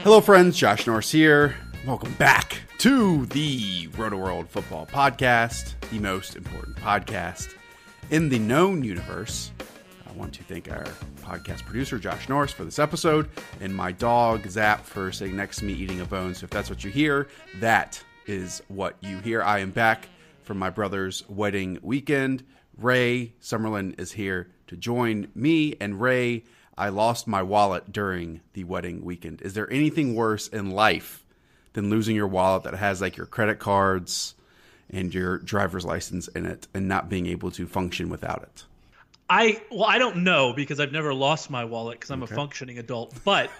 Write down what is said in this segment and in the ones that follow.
Mm-hmm. Hello, friends. Josh Norris here. Welcome back to the Rotoworld Football Podcast, the most important podcast in the known universe. I want to thank our podcast producer, Josh Norris, for this episode, and my dog, Zap, for sitting next to me eating a bone. So if that's what you hear, that is what you hear. I am back from my brother's wedding weekend. Ray Summerlin is here to join me and Ray. I lost my wallet during the wedding weekend. Is there anything worse in life than losing your wallet that has like your credit cards and your driver's license in it and not being able to function without it? I well, I don't know because I've never lost my wallet because I'm okay. a functioning adult. But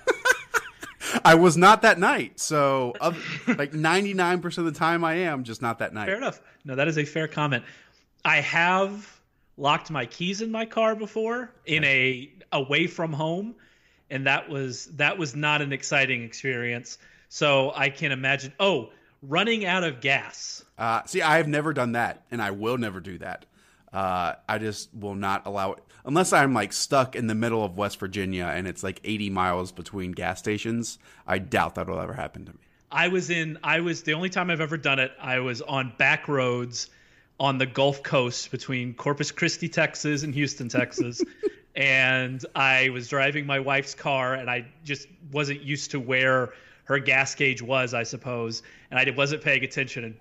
I was not that night, so like 99 percent of the time I am, just not that night. Fair enough. No, that is a fair comment. I have locked my keys in my car before in a away from home, and that was that was not an exciting experience. So I can imagine. Oh, running out of gas. Uh, see, I have never done that, and I will never do that. Uh, I just will not allow it unless I'm like stuck in the middle of West Virginia and it's like 80 miles between gas stations. I doubt that will ever happen to me. I was in. I was the only time I've ever done it. I was on back roads on the Gulf Coast between Corpus Christi, Texas, and Houston, Texas. and I was driving my wife's car, and I just wasn't used to where her gas gauge was, I suppose, and I wasn't paying attention and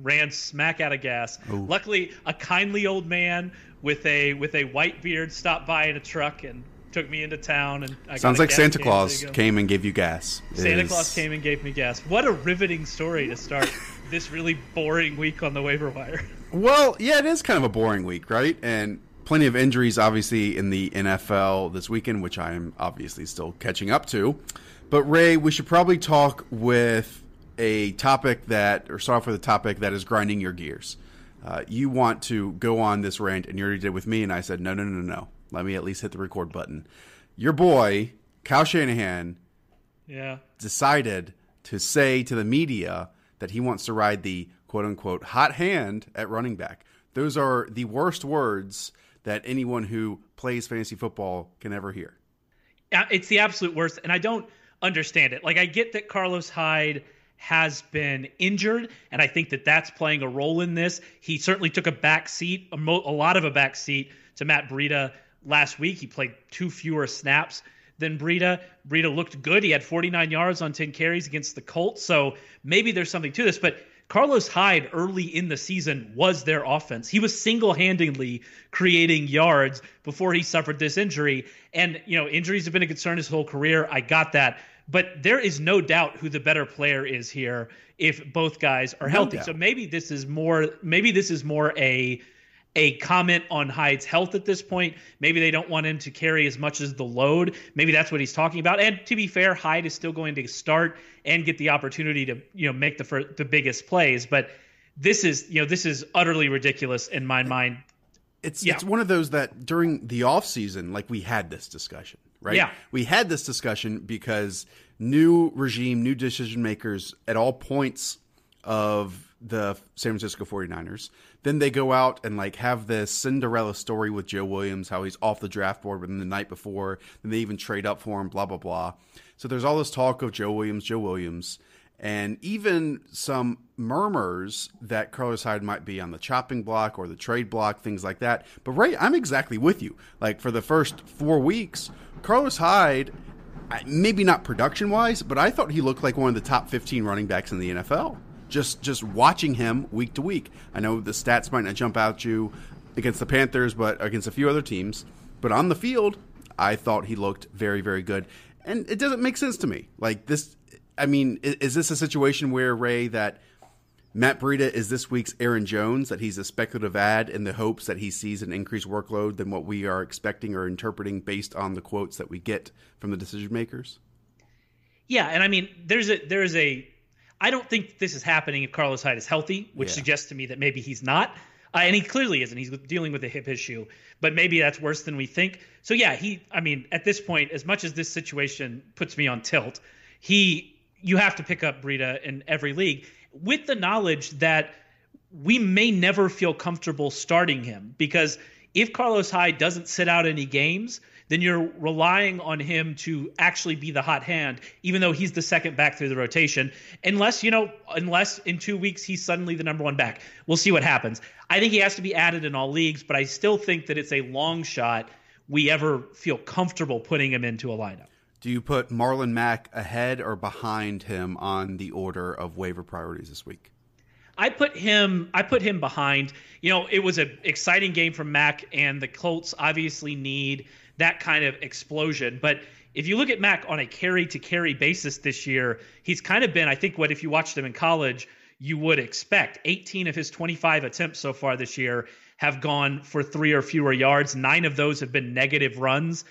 ran smack out of gas. Ooh. Luckily, a kindly old man with a with a white beard stopped by in a truck and took me into town. And I sounds like Santa Claus came and gave you gas. Santa is... Claus came and gave me gas. What a riveting story to start this really boring week on the waiver wire. Well, yeah, it is kind of a boring week, right? And plenty of injuries, obviously, in the NFL this weekend, which I am obviously still catching up to. But Ray, we should probably talk with a topic that, or start off with a topic that is grinding your gears. Uh, you want to go on this rant, and you already did with me, and I said, no, no, no, no. No. Let me at least hit the record button. Your boy, Kyle Shanahan, yeah, decided to say to the media that he wants to ride the quote unquote hot hand at running back. Those are the worst words that anyone who plays fantasy football can ever hear. It's the absolute worst, and I don't understand it. Like I get that Carlos Hyde has been injured, and I think that that's playing a role in this. He certainly took a back seat, a, mo- a lot of a back seat to Matt Breida last week. He played two fewer snaps than Breida. Breida looked good. He had 49 yards on 10 carries against the Colts, so maybe there's something to this, but Carlos Hyde early in the season was their offense. He was single-handedly creating yards before he suffered this injury. And, you know, injuries have been a concern his whole career. I got that. But there is no doubt who the better player is here if both guys are healthy. so maybe this is more maybe this is more a a comment on Hyde's health at this point. Maybe they don't want him to carry as much as the load. Maybe that's what he's talking about. And to be fair, Hyde is still going to start and get the opportunity to you know make the first, the biggest plays. But this is you know this is utterly ridiculous in my mind. It's yeah. it's one of those that during the off season, like we had this discussion, right? Yeah, we had this discussion because new regime, new decision makers at all points of the San Francisco 49ers. Then they go out and like have this Cinderella story with Joe Williams, how he's off the draft board within the night before. Then they even trade up for him, blah, blah, blah. So there's all this talk of Joe Williams, Joe Williams, and even some murmurs that Carlos Hyde might be on the chopping block or the trade block, things like that. But Ray, I'm exactly with you. Like for the first four weeks, Carlos Hyde maybe not production wise, but I thought he looked like one of the top 15 running backs in the NFL. Just just watching him week to week. I know the stats might not jump out you against the Panthers, but against a few other teams. But on the field, I thought he looked very very good. And it doesn't make sense to me. Like this I mean, is, is this a situation where Ray that Matt Breida is this week's Aaron Jones, that he's a speculative ad in the hopes that he sees an increased workload than what we are expecting or interpreting based on the quotes that we get from the decision makers? Yeah, and I mean, there's a there is a. I don't think this is happening if Carlos Hyde is healthy, which yeah. suggests to me that maybe he's not. Uh, and he clearly isn't. He's dealing with a hip issue, but maybe that's worse than we think. So yeah, he. I mean, at this point, as much as this situation puts me on tilt, he. You have to pick up Breida in every league with the knowledge that we may never feel comfortable starting him because if Carlos Hyde doesn't sit out any games, then you're relying on him to actually be the hot hand, even though he's the second back through the rotation. Unless, you know, unless in two weeks he's suddenly the number one back. We'll see what happens. I think he has to be added in all leagues, but I still think that it's a long shot we ever feel comfortable putting him into a lineup. Do you put Marlon Mack ahead or behind him on the order of waiver priorities this week? I put him I put him behind. You know, it was an exciting game from Mack and the Colts obviously need that kind of explosion, but if you look at Mack on a carry to carry basis this year, he's kind of been I think what if you watched him in college, you would expect. 18 of his 25 attempts so far this year have gone for 3 or fewer yards. 9 of those have been negative runs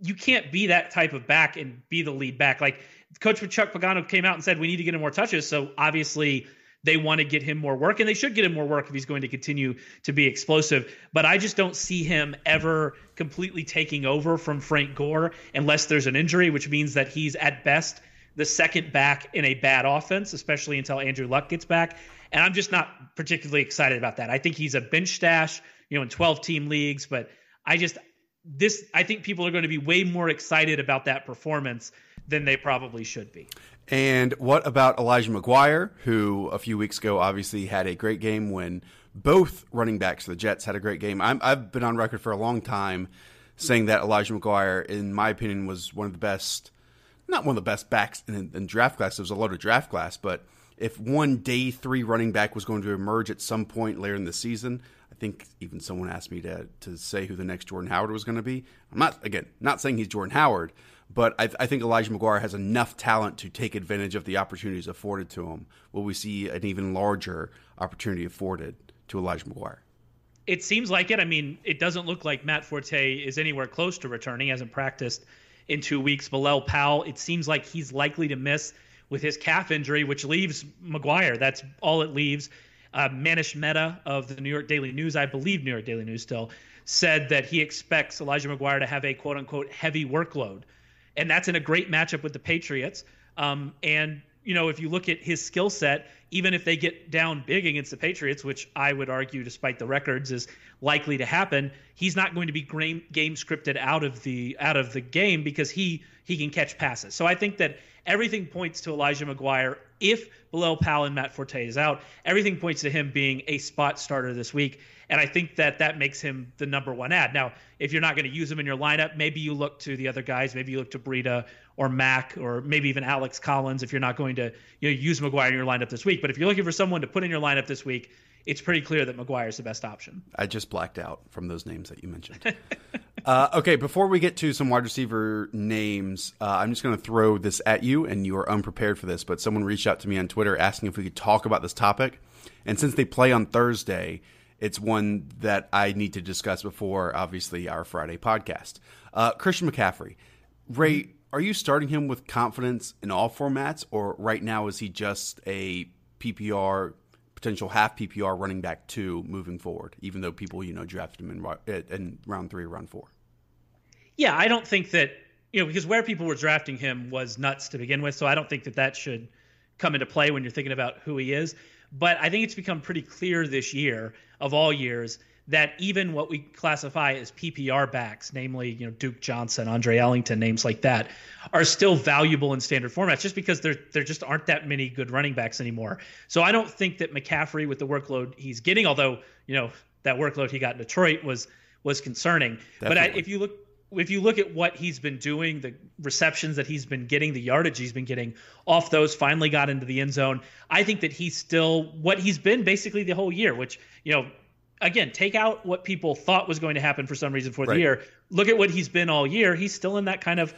you can't be that type of back and be the lead back. Like Coach Chuck Pagano came out and said we need to get him more touches. So obviously they want to get him more work, and they should get him more work if he's going to continue to be explosive. But I just don't see him ever completely taking over from Frank Gore unless there's an injury, which means that he's at best the second back in a bad offense, especially until Andrew Luck gets back. And I'm just not particularly excited about that. I think he's a bench stash, you know, in 12 team leagues, but I just this I think people are going to be way more excited about that performance than they probably should be. And what about Elijah McGuire, who a few weeks ago obviously had a great game when both running backs the Jets had a great game. i have been on record for a long time saying that Elijah McGuire, in my opinion, was one of the best, not one of the best backs in, in draft class. It was a loaded draft class, but if one day three running back was going to emerge at some point later in the season, I think even someone asked me to to say who the next Jordan Howard was going to be. I'm not again not saying he's Jordan Howard, but I, I, think Elijah McGuire has enough talent to take advantage of the opportunities afforded to him. Will we see an even larger opportunity afforded to Elijah McGuire? It seems like it. I mean, it doesn't look like Matt Forte is anywhere close to returning. He hasn't practiced in two weeks. Bilal Powell, it seems like he's likely to miss with his calf injury, which leaves McGuire. That's all it leaves. Uh, Manish Mehta of the New York Daily News, I believe New York Daily News still, said that he expects Elijah McGuire to have a quote unquote heavy workload. And that's in a great matchup with the Patriots. Um, and, you know, if you look at his skill set, even if they get down big against the Patriots, which I would argue, despite the records, is likely to happen, he's not going to be game, scripted out of the out of the game because he he can catch passes. So I think that everything points to Elijah McGuire. If Bilal Powell and Matt Forte is out, everything points to him being a spot starter this week. And I think that that makes him the number one ad. Now, if you're not going to use him in your lineup, maybe you look to the other guys. Maybe you look to Breida or Mack or maybe even Alex Collins if you're not going to you know, use McGuire in your lineup this week. But if you're looking for someone to put in your lineup this week, it's pretty clear that McGuire is the best option. I just blacked out from those names that you mentioned. uh, okay, before we get to some wide receiver names, uh, I'm just going to throw this at you, and you are unprepared for this. But someone reached out to me on Twitter asking if we could talk about this topic. And since they play on Thursday, it's one that I need to discuss before, obviously, our Friday podcast. Uh, Christian McCaffrey. Ray, are you starting him with confidence in all formats, or right now is he just a PPR potential half PPR running back two moving forward, even though people you know drafted him in, in round three round four. Yeah, I don't think that you know because where people were drafting him was nuts to begin with, so I don't think that that should come into play when you're thinking about who he is. But I think it's become pretty clear this year, of all years, that even what we classify as PPR backs, namely, you know, Duke Johnson, Andre Ellington, names like that, are still valuable in standard formats just because there there just aren't that many good running backs anymore. So I don't think that McCaffrey with the workload he's getting, although, you know, that workload he got in Detroit was was concerning. Definitely. But I, if you look if you look at what he's been doing, the receptions that he's been getting, the yardage he's been getting off those, finally got into the end zone. I think that he's still what he's been basically the whole year, which, you know, again, take out what people thought was going to happen for some reason for right. the year. Look at what he's been all year. He's still in that kind of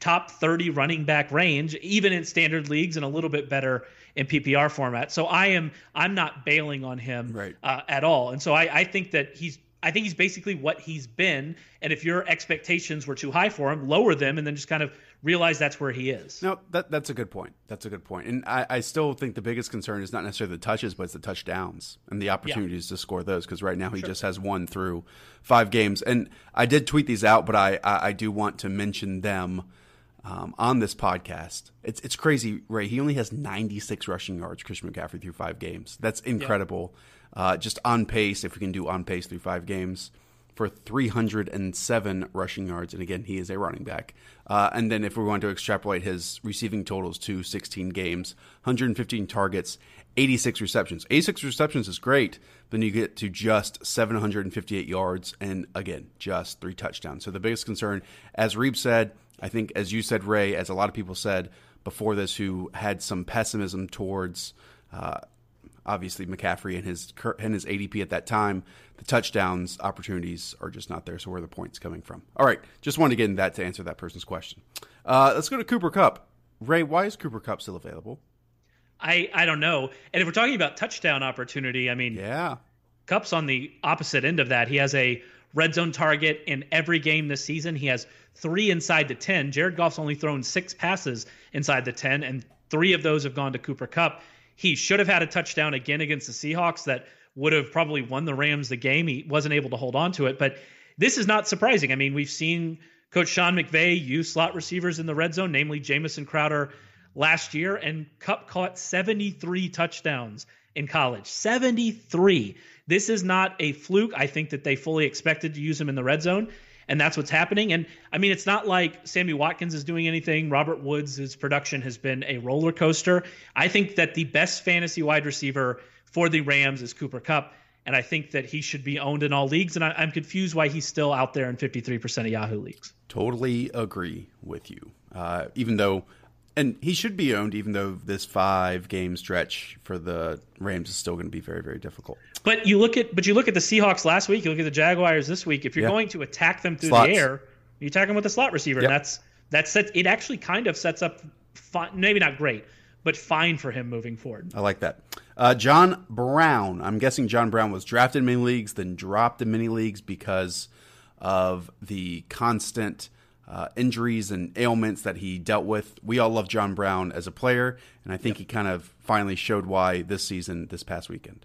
top 30 running back range, even in standard leagues and a little bit better in PPR format. So I am I'm not bailing on him right. uh, at all. And so I, I think that he's I think he's basically what he's been. And if your expectations were too high for him, lower them and then just kind of realize that's where he is. No, that, that's a good point. That's a good point. And I, I still think the biggest concern is not necessarily the touches, but it's the touchdowns and the opportunities yeah. to score those. Because right now he sure. just has one through five games. And I did tweet these out, but I, I, I do want to mention them. Um, on this podcast. It's it's crazy, Ray. He only has 96 rushing yards, Christian McCaffrey, through five games. That's incredible. Yeah. Uh, just on pace, if we can do on pace through five games, for 307 rushing yards. And again, he is a running back. Uh, and then if we want to extrapolate his receiving totals to 16 games, 115 targets, 86 receptions. 86 receptions is great. Then you get to just 758 yards and again, just three touchdowns. So the biggest concern, as Reeb said, I think as you said, Ray, as a lot of people said before this who had some pessimism towards uh, obviously McCaffrey and his and his ADP at that time, the touchdowns opportunities are just not there. So where are the points coming from? All right, just wanted to get in that to answer that person's question. Uh, let's go to Cooper Kupp. Ray, why is Cooper Kupp still available? I I don't know. And if we're talking about touchdown opportunity, I mean, yeah, Kupp's on the opposite end of that. He has a red zone target in every game this season. He has three inside the ten. Jared Goff's only thrown six passes inside the ten, and three of those have gone to Cooper Kupp. He should have had a touchdown again against the Seahawks that would have probably won the Rams the game. He wasn't able to hold on to it, but this is not surprising. I mean, we've seen Coach Sean McVay use slot receivers in the red zone, namely Jamison Crowder last year, and Kupp caught 73 touchdowns in college. 73. This is not a fluke. I think that they fully expected to use him in the red zone and that's what's happening. And I mean, it's not like Sammy Watkins is doing anything. Robert Woods' production has been a roller coaster. I think that the best fantasy wide receiver for the Rams is Cooper Kupp. And I think that he should be owned in all leagues. And I, am confused why he's still out there in 53% of Yahoo leagues. Totally agree with you. Uh, even though and he should be owned, even though this five game stretch for the Rams is still going to be very, very difficult. But you look at, but you look at the Seahawks last week. You look at the Jaguars this week. If you're going to attack them through Slots. the air, you attack them with a slot receiver. Yep. And that's that sets. It actually kind of sets up, fine, maybe not great, but fine for him moving forward. I like that. Uh, John Brown. I'm guessing John Brown was drafted in many leagues, then dropped in many leagues because of the constant uh, injuries and ailments that he dealt with. We all love John Brown as a player, and I think yep. he kind of finally showed why this season, this past weekend.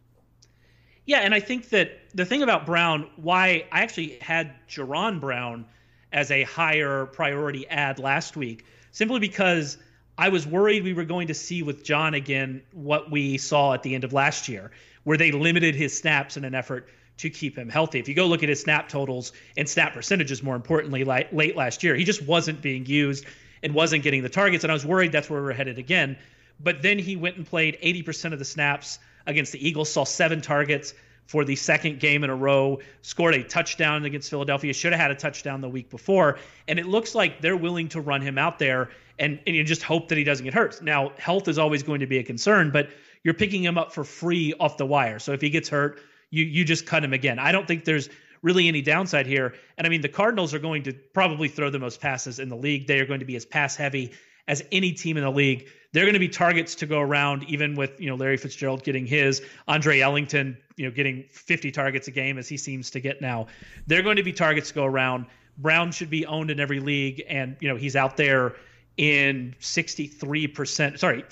Yeah, and I think that the thing about Brown, why I actually had Jaron Brown as a higher priority ad last week, simply because I was worried we were going to see with John again what we saw at the end of last year, where they limited his snaps in an effort to keep him healthy. If you go look at his snap totals and snap percentages, more importantly, like late last year, he just wasn't being used and wasn't getting the targets. And I was worried that's where we're headed again. But then he went and played 80% of the snaps against the Eagles, saw seven targets for the second game in a row, scored a touchdown against Philadelphia, should have had a touchdown the week before. And it looks like they're willing to run him out there and, and you just hope that he doesn't get hurt. Now, health is always going to be a concern, but you're picking him up for free off the wire. So if he gets hurt, you you just cut him again. I don't think there's really any downside here. And I mean, the Cardinals are going to probably throw the most passes in the league. They are going to be as pass heavy as any team in the league. They're going to be targets to go around, even with you know Larry Fitzgerald getting his, Andre Ellington, you know, getting 50 targets a game as he seems to get now. They're going to be targets to go around. Brown should be owned in every league, and you know he's out there in 63%. Sorry,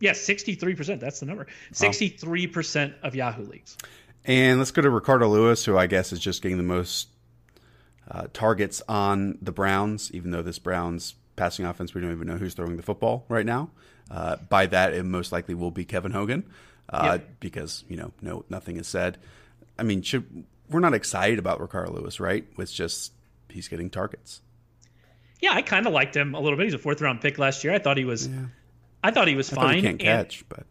yes, 63%. That's the number. 63% of Yahoo leagues. And let's go to Ricardo Louis, who I guess is just getting the most uh, targets on the Browns, even though this Browns passing offense, we don't even know who's throwing the football right now. Uh, by that, it most likely will be Kevin Hogan uh, Yep. because you know no nothing is said. I mean, should, we're not excited about Ricardo Louis, right? It's just he's getting targets. Yeah, I kind of liked him a little bit. He's a fourth round pick last year. I thought he was. I thought he was I thought he fine. can't and- catch, but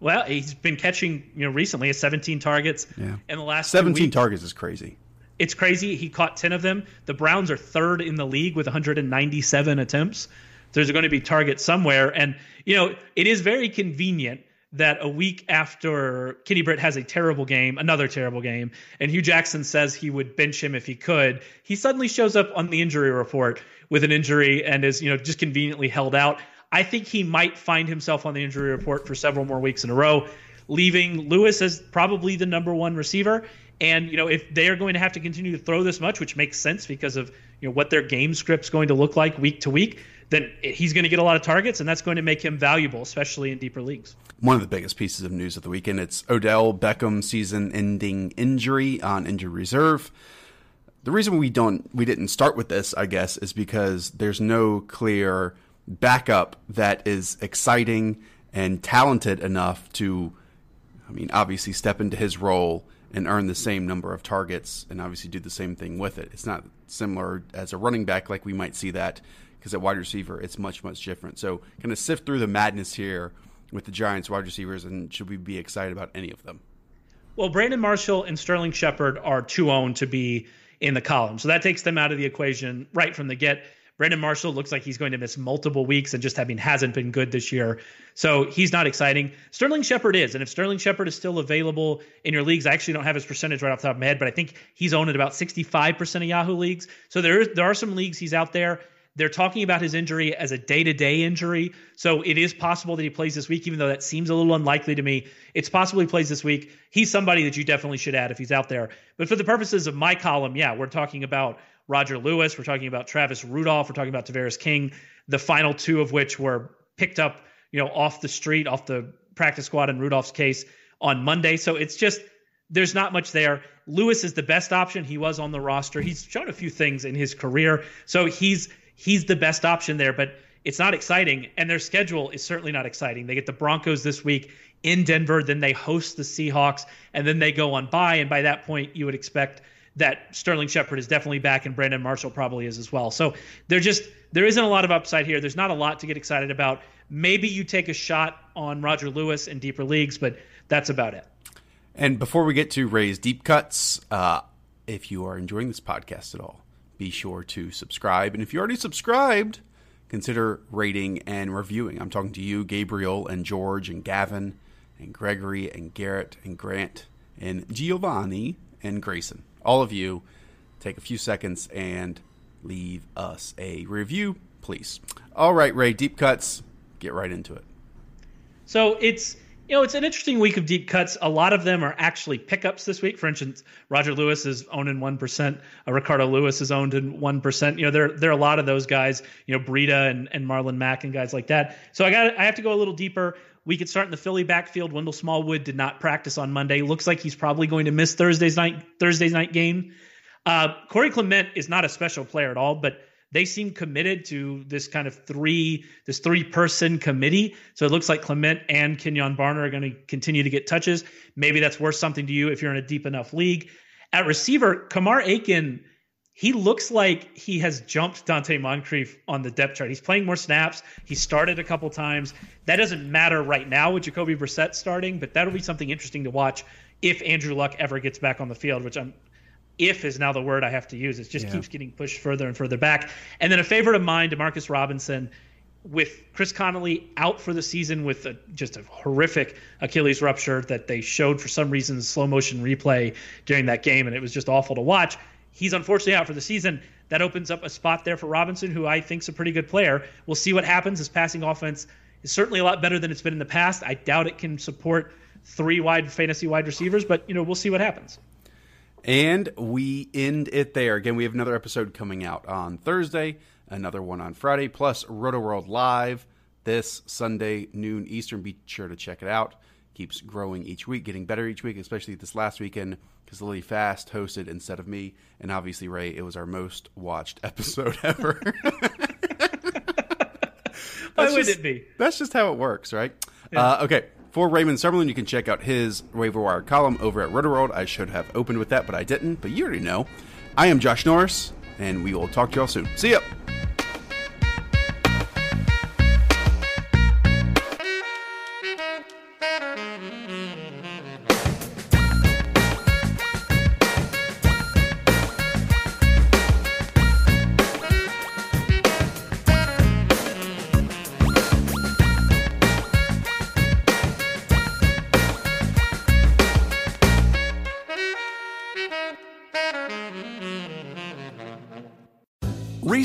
Well, he's been catching, you know, recently. Has 17 targets Yeah. in the last two 17 weeks. targets is crazy. It's crazy. He caught 10 of them. The Browns are third in the league with 197 attempts. There's going to be targets somewhere. And, you know, it is very convenient that a week after Kenny Britt has a terrible game, another terrible game, and Hue Jackson says he would bench him if he could, he suddenly shows up on the injury report with an injury and is, you know, just conveniently held out. I think he might find himself on the injury report for several more weeks in a row, leaving Louis as probably the number one receiver. And you know, if they are going to have to continue to throw this much, which makes sense because of you know what their game script's going to look like week to week, then he's going to get a lot of targets, and that's going to make him valuable, especially in deeper leagues. One of the biggest pieces of news of the weekend. It's Odell Beckham season-ending injury on injured reserve. The reason we don't we didn't start with this, I guess, is because there's no clear backup that is exciting and talented enough to, I mean, obviously step into his role and earn the same number of targets and obviously do the same thing with it. It's not similar as a running back like we might see that because at wide receiver it's much much different. So, kind of sift through the madness here with the Giants wide receivers and should we be excited about any of them? Well, Brandon Marshall and Sterling Shepard are too owned to be in the column. So that takes them out of the equation right from the get. Brandon Marshall looks like he's going to miss multiple weeks and just having hasn't been good this year. So he's not exciting. Sterling Shepard is. And if Sterling Shepard is still available in your leagues, I actually don't have his percentage right off the top of my head, but I think he's owned at about 65% of Yahoo leagues. So there, is, there are some leagues he's out there. They're talking about his injury as a day to day injury. So it is possible that he plays this week, even though that seems a little unlikely to me. It's possible he plays this week. He's somebody that you definitely should add if he's out there. But for the purposes of my column, yeah, we're talking about Roger Lewis. We're talking about Travis Rudolph. We're talking about Tavarres King, the final two of which were picked up, you know, off the street, off the practice squad in Rudolph's case on Monday. So it's just there's not much there. Lewis is the best option. He was on the roster. He's shown a few things in his career. So he's he's the best option there, but it's not exciting. And their schedule is certainly not exciting. They get the Broncos this week in Denver, then they host the Seahawks, and then they go on by. And by that point, you would expect that Sterling Shepard is definitely back and Brandon Marshall probably is as well. So there just there isn't a lot of upside here. There's not a lot to get excited about. Maybe you take a shot on Roger Lewis in deeper leagues, but that's about it. And before we get to Ray's deep cuts, uh, if you are enjoying this podcast at all, be sure to subscribe. And if you already subscribed, consider rating and reviewing. I'm talking to you, Gabriel, and George, and Gavin, and Gregory, and Garrett, and Grant, and Giovanni, and Grayson. All of you, take a few seconds and leave us a review, please. All right, Ray, deep cuts. Get right into it. So it's you know it's an interesting week of deep cuts. A lot of them are actually pickups this week. For instance, Roger Lewis is owned in one percent. Uh, Ricardo Louis is owned in one percent. You know there there are a lot of those guys. You know Breida and, and Marlon Mack and guys like that. So I got I have to go a little deeper. We could start in the Philly backfield. Wendell Smallwood did not practice on Monday. Looks like he's probably going to miss Thursday's night Thursday's night game. Uh, Corey Clement is not a special player at all, but they seem committed to this kind of three this three person committee. So it looks like Clement and Kenjon Barner are going to continue to get touches. Maybe that's worth something to you if you're in a deep enough league. At receiver, Kamar Aiken, he looks like he has jumped Donte Moncrief on the depth chart. He's playing more snaps. He started a couple times. That doesn't matter right now with Jacoby Brissett starting, but that'll be something interesting to watch if Andrew Luck ever gets back on the field, which I'm if is now the word I have to use. It just Yeah. keeps getting pushed further and further back. And then a favorite of mine, Demarcus Robinson, with Chris Conley out for the season with a, just a horrific Achilles rupture that they showed for some reason slow motion replay during that game, and it was just awful to watch. He's unfortunately out for the season. That opens up a spot there for Robinson, who I think is a pretty good player. We'll see what happens. His passing offense is certainly a lot better than it's been in the past. I doubt it can support three wide fantasy wide receivers, but you know we'll see what happens. And we end it there. Again, we have another episode coming out on Thursday, another one on Friday, plus Rotoworld Live this Sunday, noon Eastern. Be sure to check it out. Keeps growing each week, getting better each week, especially this last weekend because Lily Fast hosted instead of me. And obviously, Ray, it was our most watched episode ever. Why would just- it be? That's just how it works, right? Uh, okay. For Raymond Summerlin, you can check out his waiver wire column over at Rotoworld. I should have opened with that, but I didn't. But you already know. I am Josh Norris, and we will talk to y'all soon. See ya.